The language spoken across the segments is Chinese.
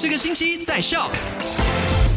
这个星期在笑。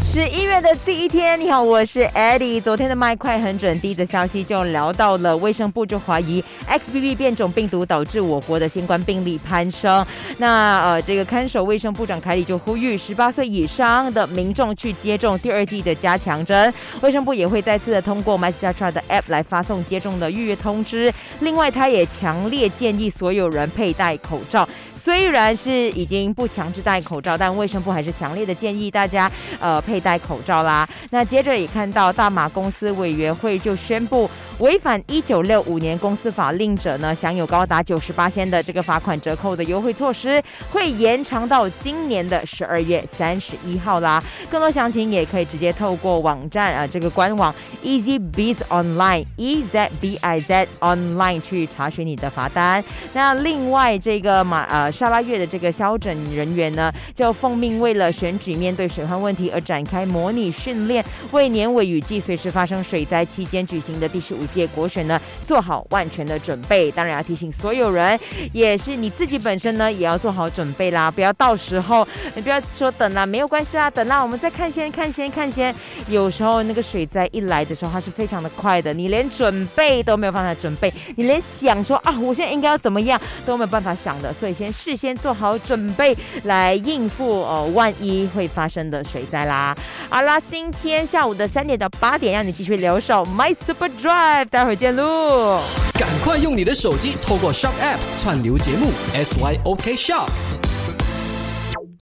十一月的第一天，你好，我是 Eddie。昨天的麦快很准，第一则消息就聊到了卫生部就怀疑 XBB 变种病毒导致我国的新冠病例攀升。那呃，这个看守卫生部长凯里就呼吁十八岁以上的民众去接种第二季的加强针。卫生部也会再次的通过 MyStatra 的 App 来发送接种的预约通知。另外，他也强烈建议所有人佩戴口罩。虽然是已经不强制戴口罩，但卫生部还是强烈的建议大家呃佩戴口罩啦。那接着也看到大马公司委员会就宣布，违反一九六五年公司法令者呢，享有高达九十八仙的这个罚款折扣的优惠措施，会延长到今年的十二月三十一号啦。更多详情也可以直接透过网站啊这个官网 Easy Biz Online E Z B I Z Online 去查询你的罚单。那另外这个马呃。沙拉越的这个消诊人员呢，就奉命为了选举面对水患问题而展开模拟训练，为年尾雨季随时发生水灾期间举行的第十五届国选呢做好万全的准备。当然要提醒所有人，也是你自己本身呢也要做好准备啦，不要到时候你不要说等啦，没有关系啦，等啦，我们再看先看先看先。有时候那个水灾一来的时候，它是非常的快的，你连准备都没有办法准备，你连想说啊，我现在应该要怎么样都没有办法想的，所以先。事先做好准备来应付哦，万一会发生的水灾啦。好啦，今天下午的三点到八点，让你继续留守 My Super Drive，待会儿见喽！赶快用你的手机透过 Shop App 串流节目 SYOK Shop。